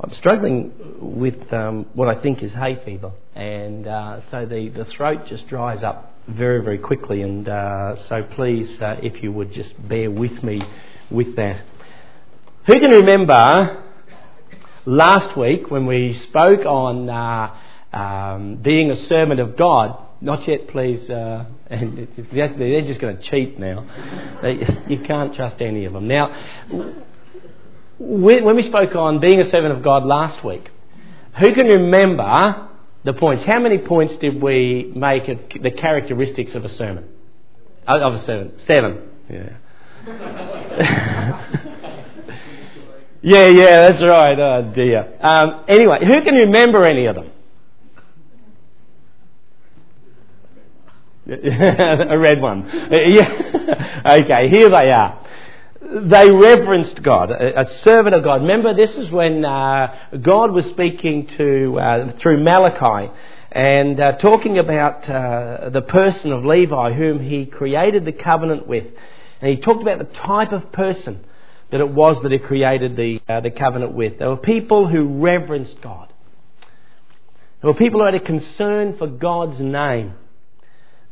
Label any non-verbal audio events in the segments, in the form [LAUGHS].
I'm struggling with um, what I think is hay fever, and uh, so the, the throat just dries up very, very quickly. And uh, so please, uh, if you would just bear with me with that. Who can remember last week when we spoke on uh, um, being a servant of God? Not yet, please. Uh, [LAUGHS] and they're just going to cheat now. [LAUGHS] You can't trust any of them. Now, when we spoke on being a servant of God last week, who can remember the points? How many points did we make of the characteristics of a sermon? Of a servant? Seven. Yeah. [LAUGHS] yeah, yeah, that's right. Oh dear. Um, anyway, who can remember any of them? [LAUGHS] a red one. [LAUGHS] yeah. okay, here they are they reverenced God, a, servant of God. Remember, this is when uh, God was speaking to uh, through Malachi and uh, talking about uh, the person of Levi, whom He created the covenant with, and He talked about the type of person that it was that He created the uh, the covenant with. There were people who reverenced God. There were people who had a concern for God's name.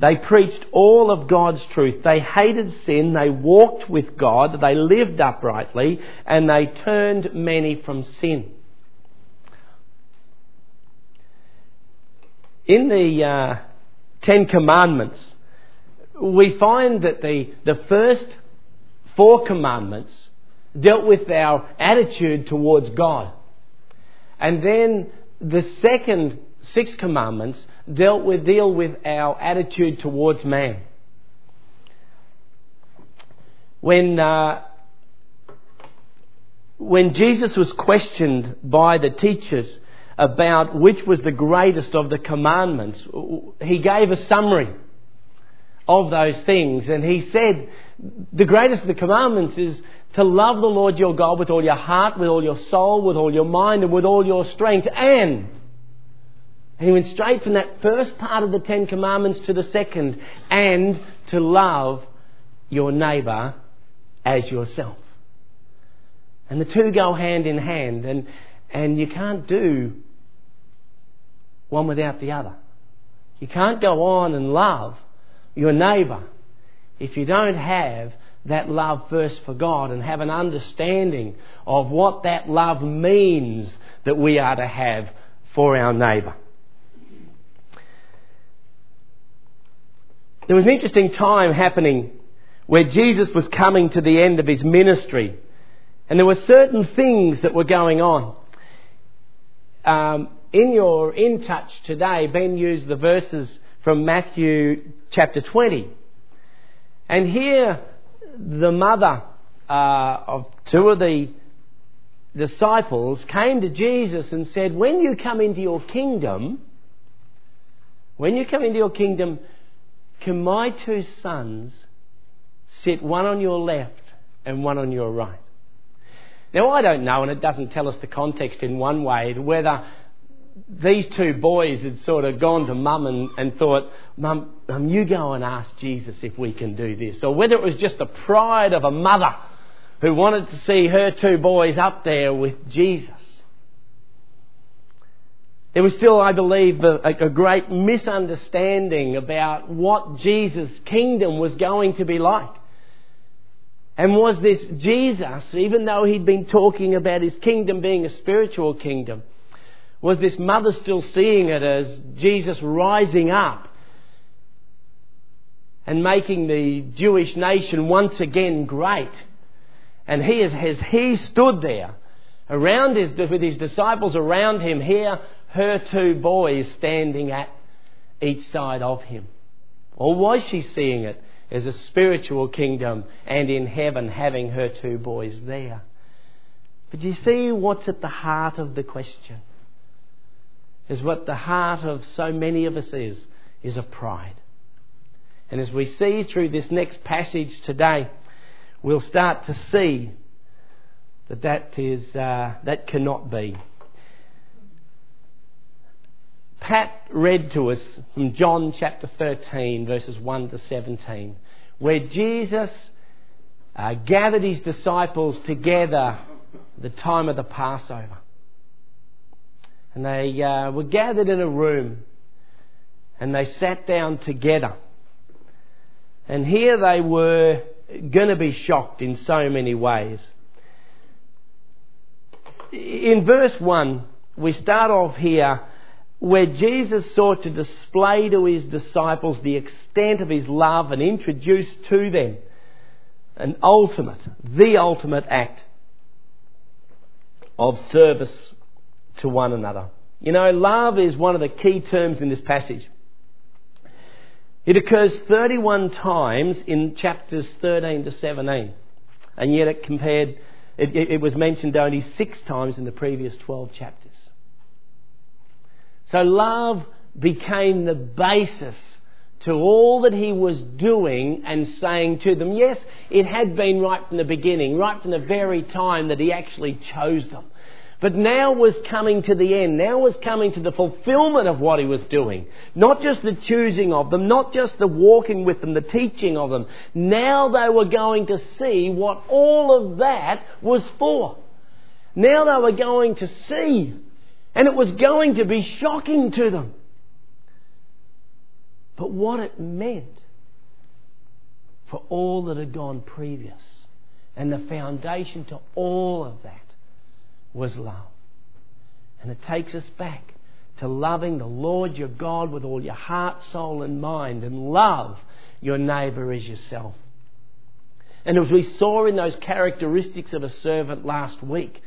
They preached all of God's truth. They hated sin. They walked with God. They lived uprightly. And they turned many from sin. In the uh, Ten Commandments, we find that the, the first four commandments dealt with our attitude towards God. And then the second six commandments dealt with deal with our attitude towards man. When uh, when Jesus was questioned by the teachers about which was the greatest of the commandments, he gave a summary of those things, and he said the greatest of the commandments is to love the Lord your God with all your heart, with all your soul, with all your mind, and with all your strength, and and he went straight from that first part of the Ten Commandments to the second, and to love your neighbour as yourself. And the two go hand in hand, and, and you can't do one without the other. You can't go on and love your neighbour if you don't have that love first for God and have an understanding of what that love means that we are to have for our neighbour. There was an interesting time happening where Jesus was coming to the end of his ministry. And there were certain things that were going on. Um, in your In Touch today, Ben used the verses from Matthew chapter 20. And here, the mother uh, of two of the disciples came to Jesus and said, When you come into your kingdom, when you come into your kingdom, can my two sons sit one on your left and one on your right? Now, I don't know, and it doesn't tell us the context in one way, whether these two boys had sort of gone to mum and, and thought, Mum, mum, you go and ask Jesus if we can do this. Or whether it was just the pride of a mother who wanted to see her two boys up there with Jesus. There was still, I believe, a, a, great misunderstanding about what Jesus' kingdom was going to be like. And was this Jesus, even though he'd been talking about his kingdom being a spiritual kingdom, was this mother still seeing it as Jesus rising up and making the Jewish nation once again great? And he, as, he stood there, around his, with his disciples around him, here her two boys standing at each side of him? Or was she seeing it as a spiritual kingdom and in heaven having her two boys there? But you see what's at the heart of the question? Is what the heart of so many of us is, is a pride. And as we see through this next passage today, we'll start to see that that, is, uh, that cannot be. Pat read to us from John chapter 13, verses 1 to 17, where Jesus uh, gathered his disciples together the time of the Passover. And they uh, were gathered in a room and they sat down together. And here they were going to be shocked in so many ways. In verse 1, we start off here where Jesus sought to display to his disciples the extent of his love and introduce to them an ultimate, the ultimate act of service to one another. You know, love is one of the key terms in this passage. It occurs 31 times in chapters 13 to 17, and yet it compared, it, it, was mentioned only six times in the previous 12 chapters. So love became the basis to all that he was doing and saying to them. Yes, it had been right from the beginning, right from the very time that he actually chose them. But now was coming to the end. Now was coming to the fulfillment of what he was doing. Not just the choosing of them, not just the walking with them, the teaching of them. Now they were going to see what all of that was for. Now they were going to see. And it was going to be shocking to them. But what it meant for all that had gone previous. And the foundation to all of that was love. And it takes us back to loving the Lord your God with all your heart, soul, and mind, and love your neighbour as yourself. And as we saw in those characteristics of a servant last week,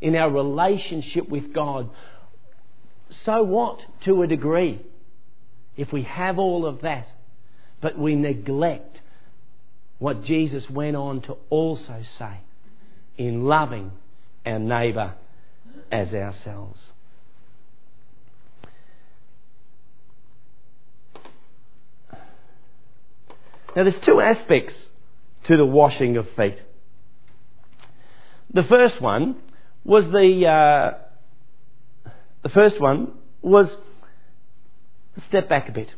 in our relationship with God, so what to a degree if we have all of that, but we neglect what Jesus went on to also say in loving our neighbour as ourselves. Now, there's two aspects to the washing of feet. The first one was the uh, the first one was step back a bit.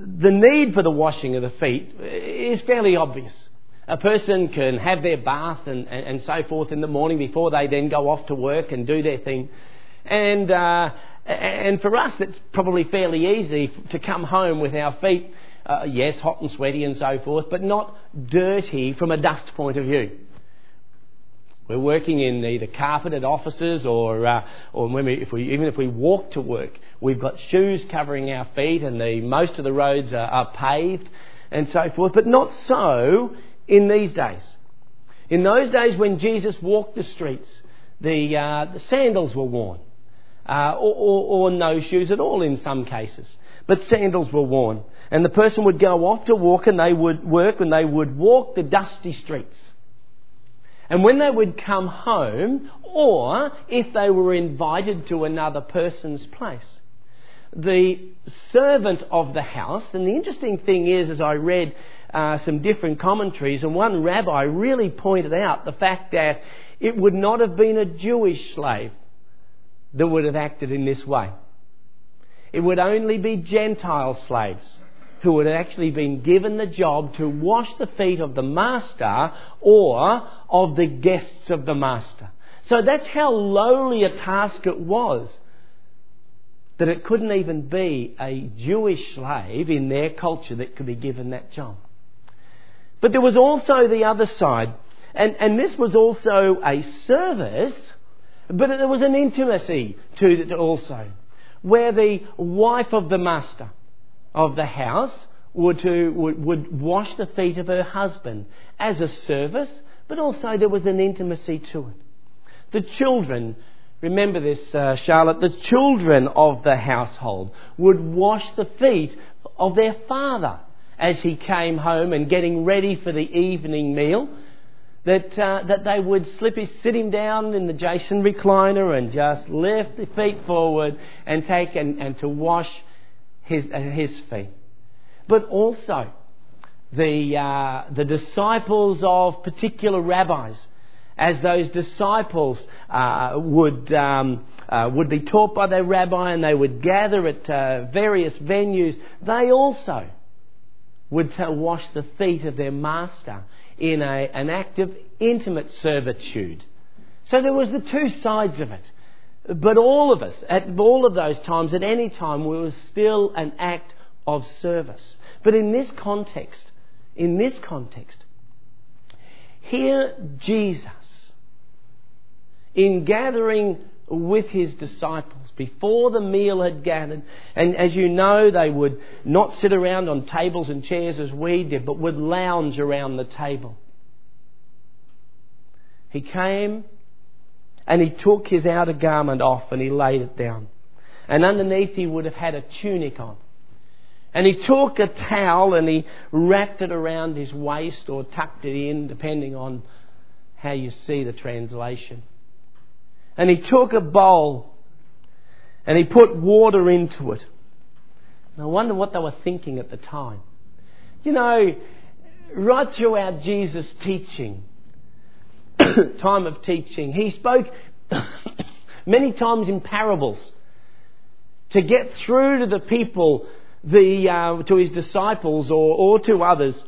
The need for the washing of the feet is fairly obvious. A person can have their bath and, and, and, so forth in the morning before they then go off to work and do their thing. And, uh, and for us, it's probably fairly easy to come home with our feet, uh, yes, hot and sweaty and so forth, but not dirty from a dust point of view. We're working in either carpeted offices or, uh, or we, if we, even if we walk to work, we've got shoes covering our feet and the, most of the roads are, are paved and so forth. But not so in these days. In those days when Jesus walked the streets, the, uh, the sandals were worn, uh, or, or, or no shoes at all in some cases. But sandals were worn. And the person would go off to walk and they would work and they would walk the dusty streets. And when they would come home, or if they were invited to another person's place, the servant of the house, and the interesting thing is, as I read uh, some different commentaries, and one rabbi really pointed out the fact that it would not have been a Jewish slave that would have acted in this way. It would only be Gentile slaves who had actually been given the job to wash the feet of the master or of the guests of the master. So that's how lowly a task it was. That it couldn't even be a Jewish slave in their culture that could be given that job. But there was also the other side, and, and this was also a service, but there was an intimacy to it also, where the wife of the master, of the house would, to, would, would wash the feet of her husband as a service, but also there was an intimacy to it. The children, remember this, uh, Charlotte, the children of the household would wash the feet of their father as he came home and getting ready for the evening meal. That, uh, that they would slip his, sit him down in the Jason recliner and just lift the feet forward and take and, and to wash his, uh, his feet. But also, the, uh, the disciples of particular rabbis, as those disciples uh, would, um, uh, would be taught by their rabbi and they would gather at uh, various venues, they also would wash the feet of their master in a, an act of intimate servitude. So there was the two sides of it But all of us, at all of those times, at any time, we were still an act of service. But in this context, in this context, here Jesus, in gathering with his disciples before the meal had gathered. And as you know, they would not sit around on tables and chairs as we did, but would lounge around the table. He came and he took his outer garment off and he laid it down. And underneath he would have had a tunic on. And he took a towel and he wrapped it around his waist or tucked it in, depending on how you see the translation. And he took a bowl and he put water into it. And I wonder what they were thinking at the time. You know, right throughout Jesus' teaching, [COUGHS] time of teaching, he spoke [COUGHS] many times in parables to get through to the people, the, uh, to his disciples or, or to others,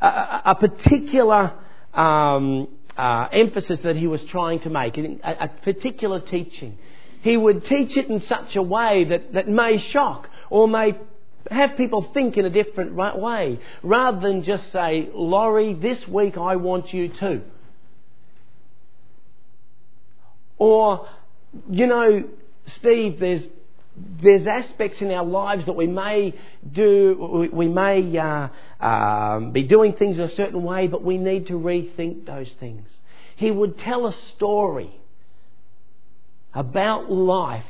a, a particular um, uh, emphasis that he was trying to make, a, a particular teaching. He would teach it in such a way that, that may shock or may have people think in a different way, rather than just say, Laurie, this week I want you to. Or, you know, Steve, there's there's aspects in our lives that we may do, we may uh, um, be doing things in a certain way, but we need to rethink those things. He would tell a story about life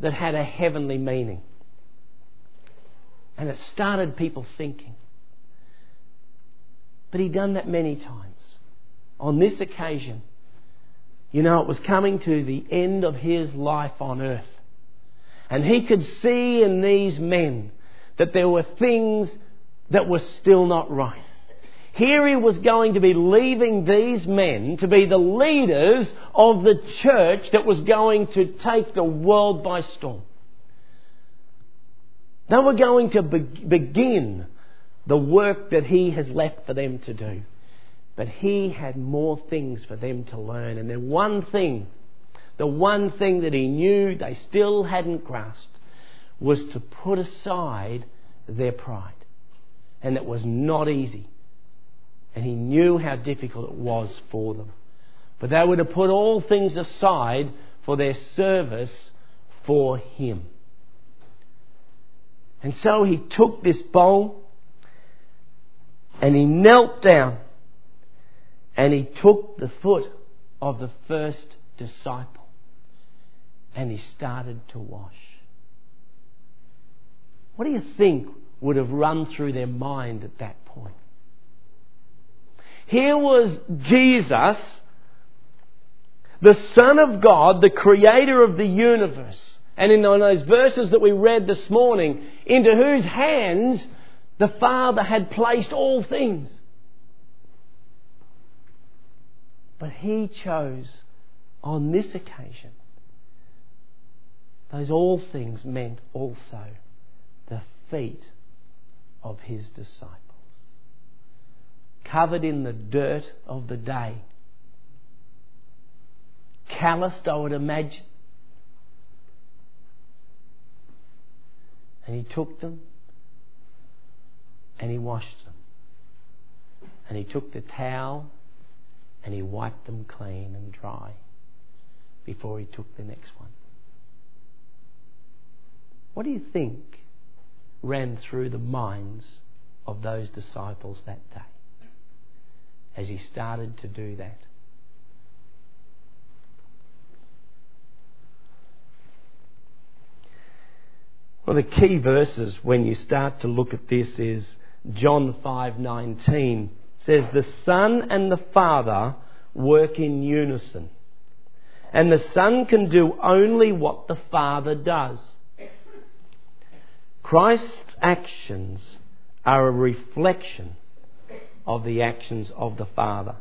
that had a heavenly meaning. And it started people thinking. But he'd done that many times. On this occasion, you know, it was coming to the end of his life on earth. And he could see in these men that there were things that were still not right. Here he was going to be leaving these men to be the leaders of the church that was going to take the world by storm. They were going to be- begin the work that he has left for them to do. But he had more things for them to learn. And the one thing the one thing that he knew they still hadn't grasped was to put aside their pride. And it was not easy. And he knew how difficult it was for them. But they were to put all things aside for their service for him. And so he took this bowl and he knelt down and he took the foot of the first disciple and he started to wash. What do you think would have run through their mind at that point? Here was Jesus, the Son of God, the Creator of the universe. And in those verses that we read this morning, into whose hands the Father had placed all things. But he chose on this occasion those all things meant also the feet of his disciples, covered in the dirt of the day, calloused, I would imagine. And he took them and he washed them. And he took the towel and he wiped them clean and dry before he took the next one. What do you think ran through the minds of those disciples that day as he started to do that? Well, the key verses when you start to look at this is John 5:19 says the Son and the Father work in unison. And the Son can do only what the Father does. Christ's actions are a reflection of the actions of the Father.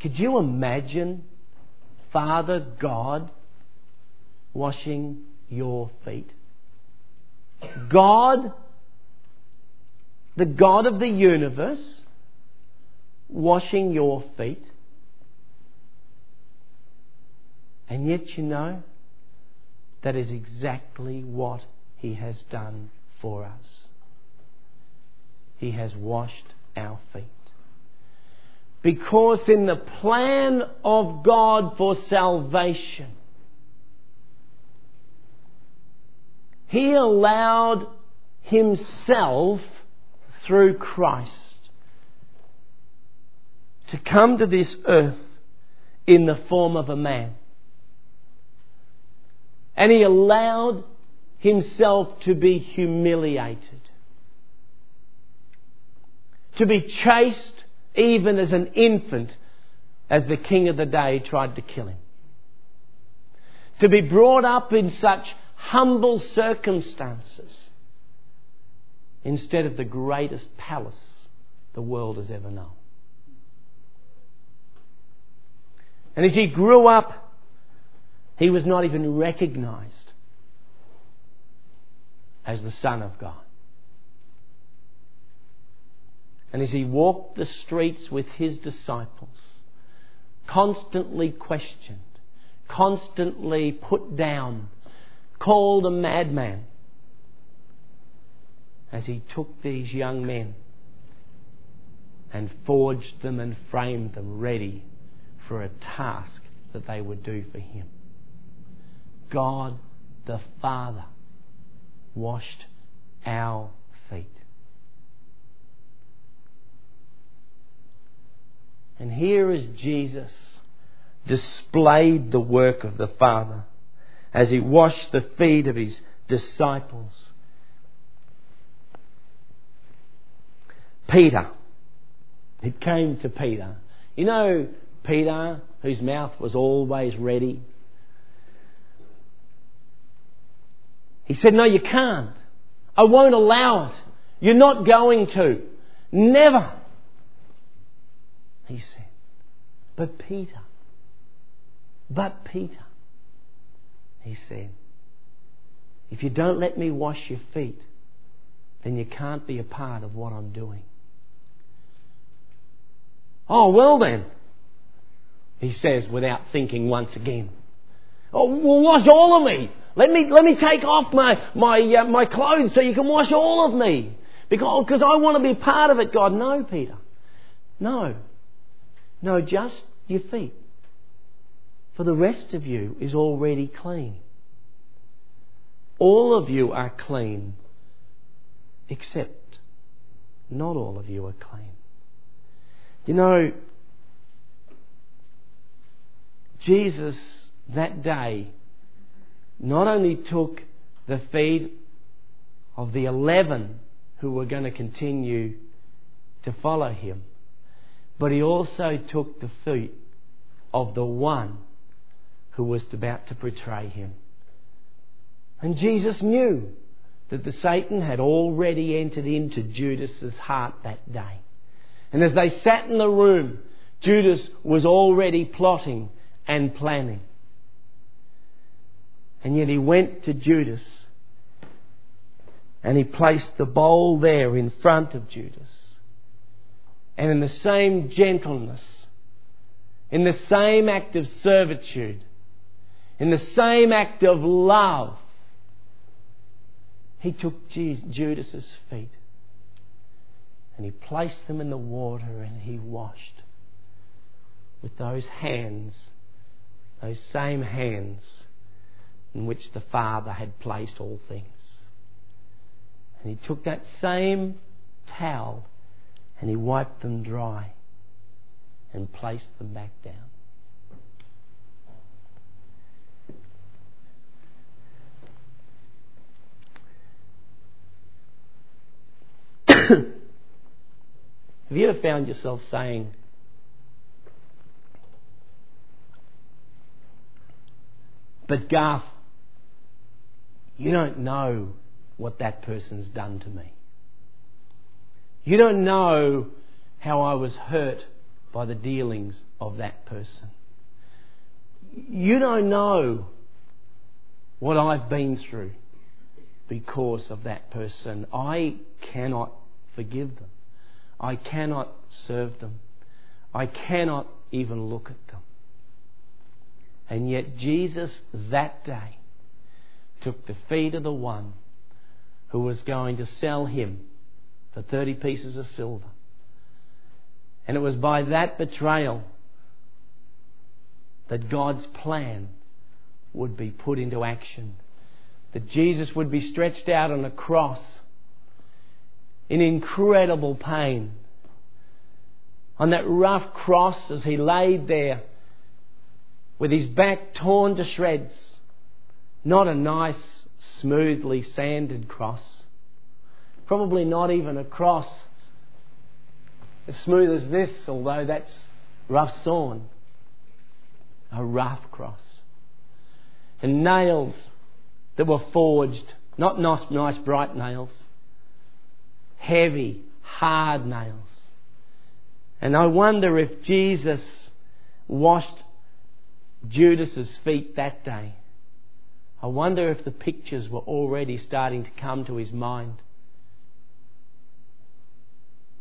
Could you imagine Father God washing your feet? God, the God of the universe, washing your feet. And yet you know that is exactly what He has done for us. He has washed our feet. Because in the plan of God for salvation, He allowed Himself through Christ to come to this earth in the form of a man. And He allowed Himself to be humiliated to be chased even as an infant as the king of the day tried to kill him. To be brought up in such humble circumstances instead of the greatest palace the world has ever known. And as he grew up, he was not even recognized as the Son of God. And as he walked the streets with his disciples, constantly questioned, constantly put down, called a madman, as he took these young men and forged them and framed them ready for a task that they would do for him. God the Father washed our feet. And here is Jesus displayed the work of the Father as he washed the feet of his disciples. Peter. It came to Peter. You know, Peter, whose mouth was always ready. He said, No, you can't. I won't allow it. You're not going to. Never he said. But Peter, but Peter, he said, if you don't let me wash your feet, then you can't be a part of what I'm doing. Oh, well then, he says without thinking once again. Oh, well, wash all of me. Let me, let me take off my, my, uh, my clothes so you can wash all of me. Because, because I want to be part of it, God. No, Peter. No. No, just your feet. For the rest of you is already clean. All of you are clean, except not all of you are clean. You know, Jesus that day not only took the feet of the eleven who were going to continue to follow him, but he also took the feet of the one who was about to betray him. And Jesus knew that the Satan had already entered into Judas's heart that day. And as they sat in the room, Judas was already plotting and planning. And yet he went to Judas and he placed the bowl there in front of Judas and in the same gentleness, in the same act of servitude, in the same act of love, he took Judas's feet and he placed them in the water and he washed with those hands, those same hands in which the Father had placed all things. And he took that same towel and he wiped them dry and placed them back down. [COUGHS] Have you ever found yourself saying, But Garth, you don't know what that person's done to me. You don't know how I was hurt by the dealings of that person. You don't know what I've been through because of that person. I cannot forgive them. I cannot serve them. I cannot even look at them. And yet, Jesus that day took the feet of the one who was going to sell him for 30 pieces of silver. And it was by that betrayal that God's plan would be put into action. That Jesus would be stretched out on a cross in incredible pain. On that rough cross as he laid there with his back torn to shreds. Not a nice, smoothly sanded cross. Probably not even a cross as smooth as this, although that's rough sawn. A rough cross. And nails that were forged, not nice, nice bright nails, heavy, hard nails. And I wonder if Jesus washed Judas's feet that day. I wonder if the pictures were already starting to come to his mind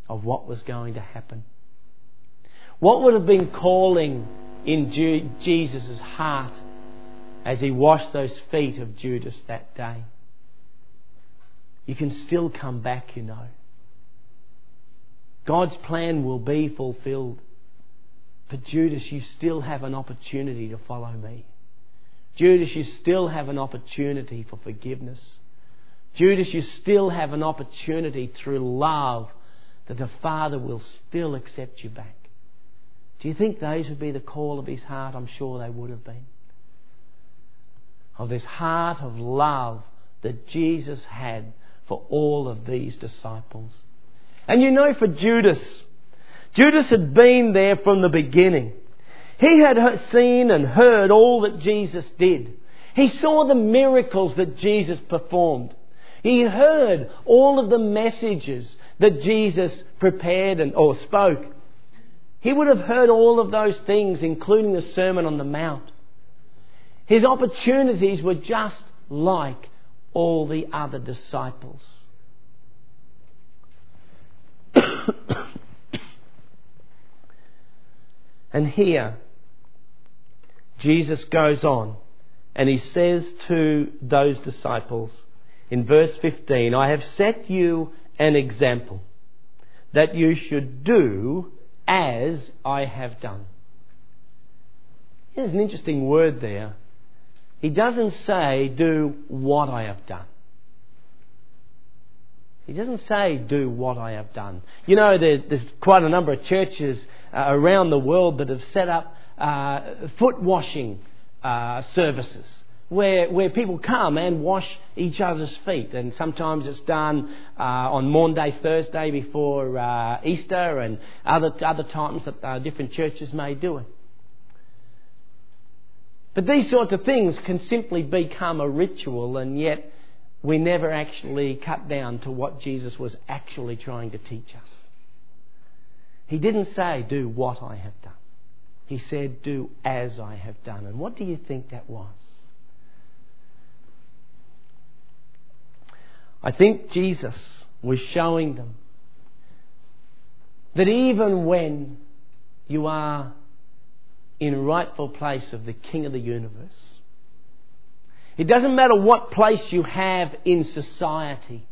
of what was going to happen. What would have been calling in Jesus' heart as he washed those feet of Judas that day? You can still come back, you know. God's plan will be fulfilled. But Judas, you still have an opportunity to follow me. Judas, you still have an opportunity for forgiveness. Judas, you still have an opportunity through love that the Father will still accept you back. Do you think those would be the call of his heart? I'm sure they would have been. Of this heart of love that Jesus had for all of these disciples. And you know, for Judas, Judas had been there from the beginning. He had seen and heard all that Jesus did. He saw the miracles that Jesus performed. He heard all of the messages that Jesus prepared and, or spoke. He would have heard all of those things, including the Sermon on the Mount. His opportunities were just like all the other disciples. [COUGHS] and here, Jesus goes on and he says to those disciples in verse 15, I have set you an example that you should do as I have done. There's an interesting word there. He doesn't say, do what I have done. He doesn't say, do what I have done. You know, there's quite a number of churches uh, around the world that have set up uh, foot washing uh, services where, where people come and wash each other's feet. And sometimes it's done uh, on Maundy, Thursday before uh, Easter, and other, other times that uh, different churches may do it. But these sorts of things can simply become a ritual, and yet we never actually cut down to what Jesus was actually trying to teach us. He didn't say, Do what I have done. He said, Do as I have done. And what do you think that was? I think Jesus was showing them that even when you are in rightful place of the King of the universe, it doesn't matter what place you have in society.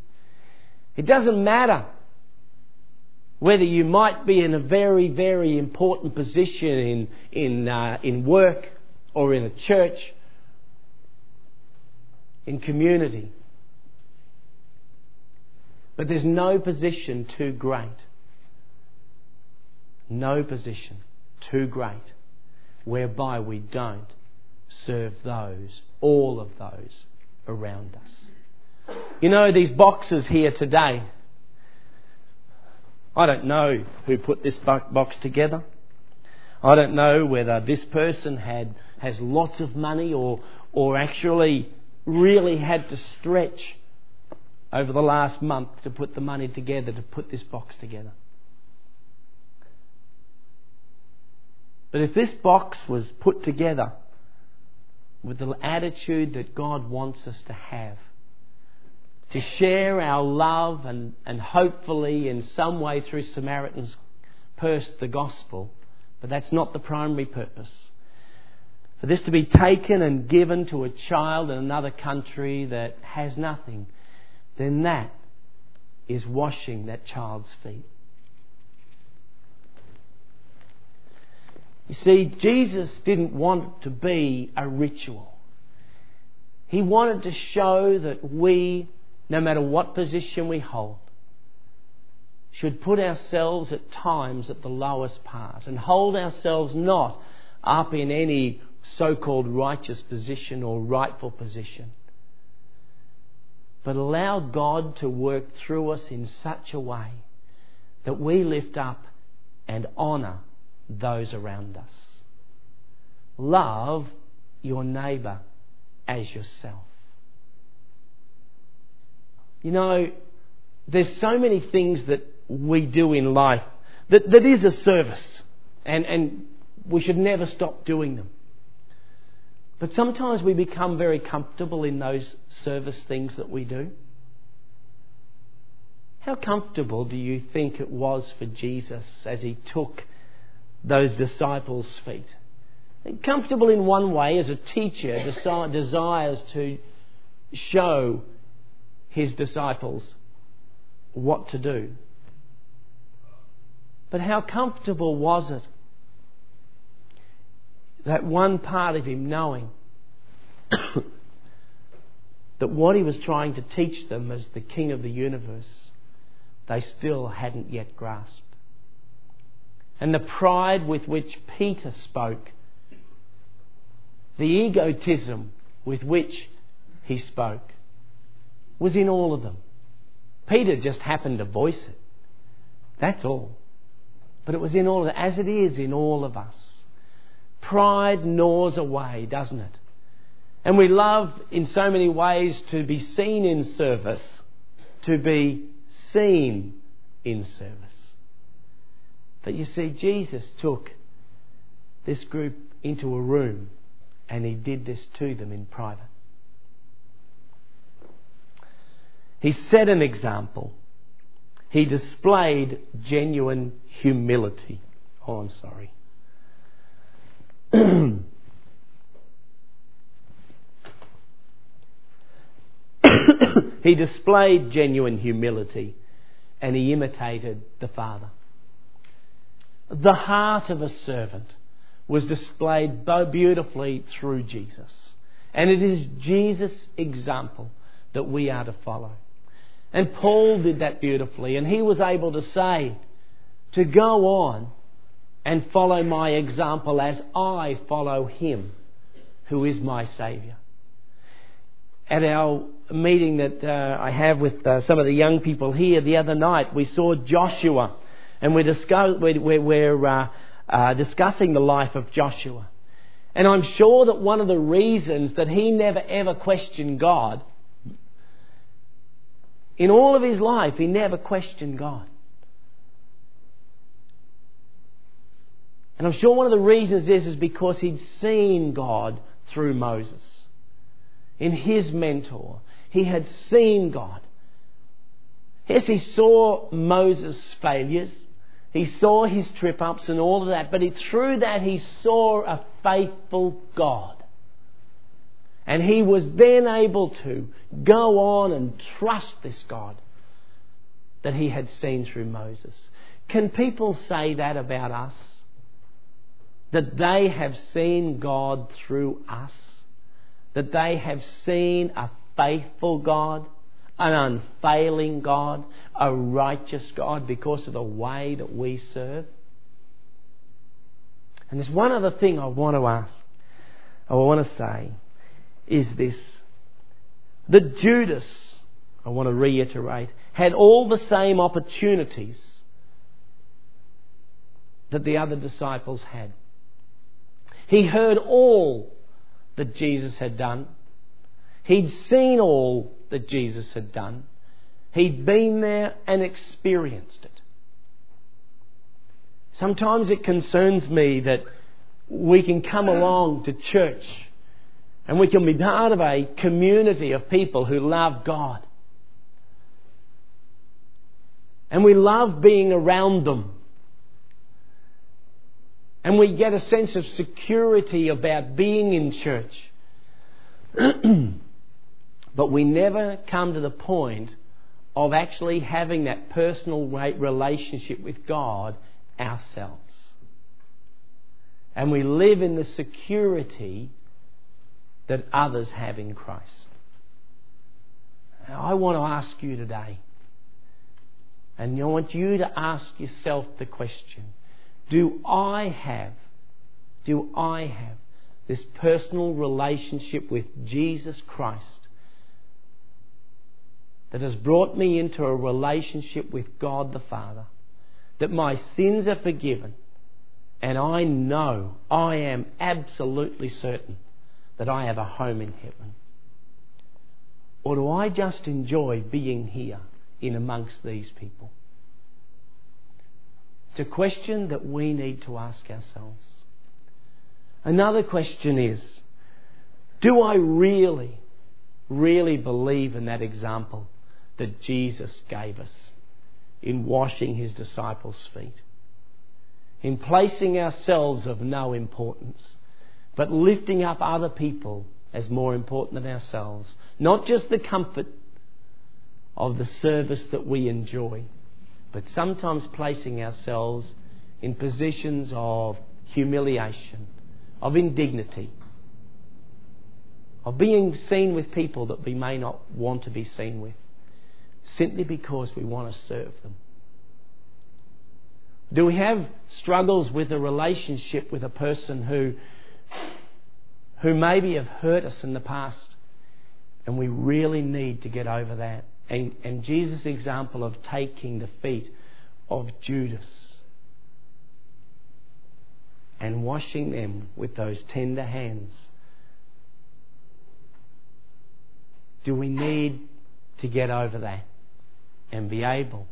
It doesn't matter whether you might be in a very, very important position in, in, uh, in work or in a church, in community. But there's no position too great. No position too great whereby we don't serve those, all of those around us. You know, these boxes here today, I don't know who put this box together. I don't know whether this person had, has lots of money or, or actually really had to stretch over the last month to put the money together to put this box together. But if this box was put together with the attitude that God wants us to have, to share our love and, and hopefully in some way through Samaritan's purse the gospel, but that's not the primary purpose. for this to be taken and given to a child in another country that has nothing, then that is washing that child's feet. You see, Jesus didn't want to be a ritual. He wanted to show that we, no matter what position we hold, should put ourselves at times at the lowest part and hold ourselves not up in any so called righteous position or rightful position, but allow God to work through us in such a way that we lift up and honour those around us. Love your neighbour as yourself. You know, there's so many things that we do in life that, that is a service, and, and we should never stop doing them. But sometimes we become very comfortable in those service things that we do. How comfortable do you think it was for Jesus as he took those disciples' feet? Comfortable in one way as a teacher desires to show his disciples what to do. But how comfortable was it that one part of him knowing [COUGHS] that what he was trying to teach them as the King of the universe, they still hadn't yet grasped. And the pride with which Peter spoke, the egotism with which he spoke, was in all of them. Peter just happened to voice it. That's all. But it was in all of them, as it is in all of us. Pride gnaws away, doesn't it? And we love in so many ways to be seen in service, to be seen in service. But you see, Jesus took this group into a room and he did this to them in private. He set an example. He displayed genuine humility. Oh, I'm sorry. [CLEARS THROAT] he displayed genuine humility and he imitated the Father. The heart of a servant was displayed beautifully through Jesus. And it is Jesus' example that we are to follow. And Paul did that beautifully, and he was able to say, to go on and follow my example as I follow him who is my Saviour. At our meeting that uh, I have with uh, some of the young people here the other night, we saw Joshua, and we're, discuss- we're, we're uh, uh, discussing the life of Joshua. And I'm sure that one of the reasons that he never ever questioned God, in all of his life, he never questioned God. And I'm sure one of the reasons is, is because he'd seen God through Moses. In his mentor, he had seen God. Yes, he saw Moses' failures. He saw his trip ups and all of that, but he, through that he saw a faithful God. And he was then able to go on and trust this God that he had seen through Moses. Can people say that about us? that they have seen God through us, that they have seen a faithful God, an unfailing God, a righteous God because of the way that we serve. And there's one other thing I want to ask, I want to say, is this. That Judas, I want to reiterate, had all the same opportunities that the other disciples had. He heard all that Jesus had done. He'd seen all that Jesus had done. He'd been there and experienced it. Sometimes it concerns me that we can come along to church and we can be part of a community of people who love God. And we love being around them. And we get a sense of security about being in church. [CLEARS THROAT] but we never come to the point of actually having that personal relationship with God ourselves. And we live in the security that others have in Christ. Now, I want to ask you today, and I want you to ask yourself the question Do I have, do I have this personal relationship with Jesus Christ that has brought me into a relationship with God the Father? That my sins are forgiven, and I know, I am absolutely certain that I have a home in heaven. Or do I just enjoy being here in amongst these people? It's a question that we need to ask ourselves. Another question is Do I really, really believe in that example that Jesus gave us in washing his disciples' feet? In placing ourselves of no importance, but lifting up other people as more important than ourselves. Not just the comfort of the service that we enjoy, but sometimes placing ourselves in positions of humiliation, of indignity, of being seen with people that we may not want to be seen with, simply because we want to serve them. Do we have struggles with a relationship with a person who who maybe have hurt us in the past. And we really need to get over that. And, and Jesus' example of taking the feet of Judas and washing them with those tender hands. Do we need to get over that and be able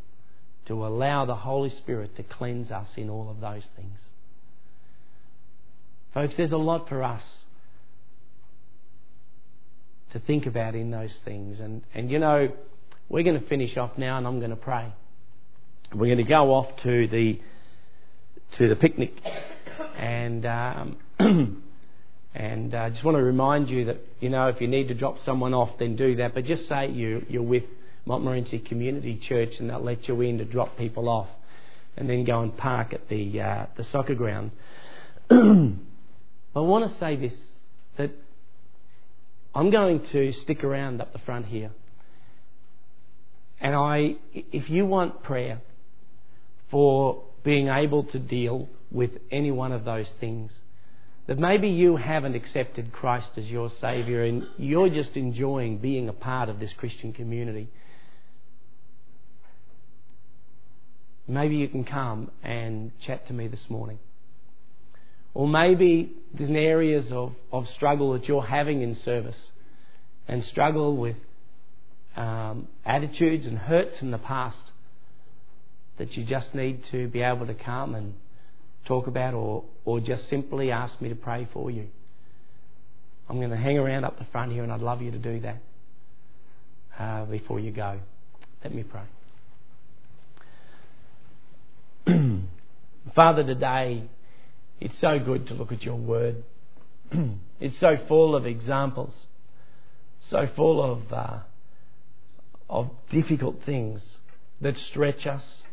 to allow the Holy Spirit to cleanse us in all of those things? Folks, there's a lot for us to think about in those things. And, and you know, we're going to finish off now and I'm going to pray. We're going to go off to the, to the picnic. And, um, [CLEARS THROAT] and I uh, just want to remind you that, you know, if you need to drop someone off, then do that. But just say you, you're with Montmorency Community Church and they'll let you in to drop people off and then go and park at the, uh, the soccer ground. [CLEARS THROAT] I want to say this that I'm going to stick around up the front here. And I, if you want prayer for being able to deal with any one of those things, that maybe you haven't accepted Christ as your Saviour and you're just enjoying being a part of this Christian community. Maybe you can come and chat to me this morning. Or maybe there's areas of, of struggle that you're having in service and struggle with um, attitudes and hurts in the past that you just need to be able to come and talk about or, or just simply ask me to pray for you. I'm going to hang around up the front here and I'd love you to do that uh, before you go. Let me pray. [CLEARS THROAT] Father, today it's so good to look at your word. [CLEARS THROAT] it's so full of examples, so full of, uh, of difficult things that stretch us.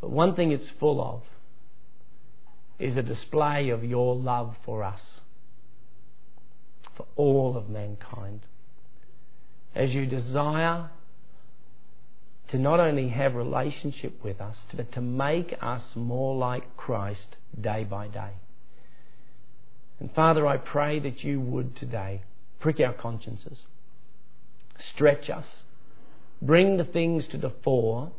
But one thing it's full of is a display of your love for us, for all of mankind. As you desire to not only have relationship with us, but to make us more like Christ day by day. And Father, I pray that you would today prick our consciences, stretch us, bring the things to the fore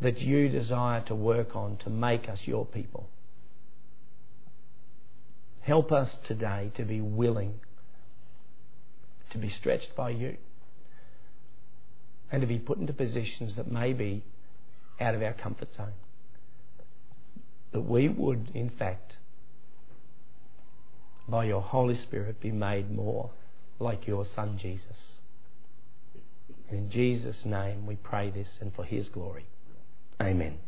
that you desire to work on to make us your people. Help us today to be willing to be stretched by you and to be put into positions that may be out of our comfort zone. That we would, in fact, by your Holy Spirit, be made more like your Son Jesus. And in Jesus' name we pray this and for his glory. Amen.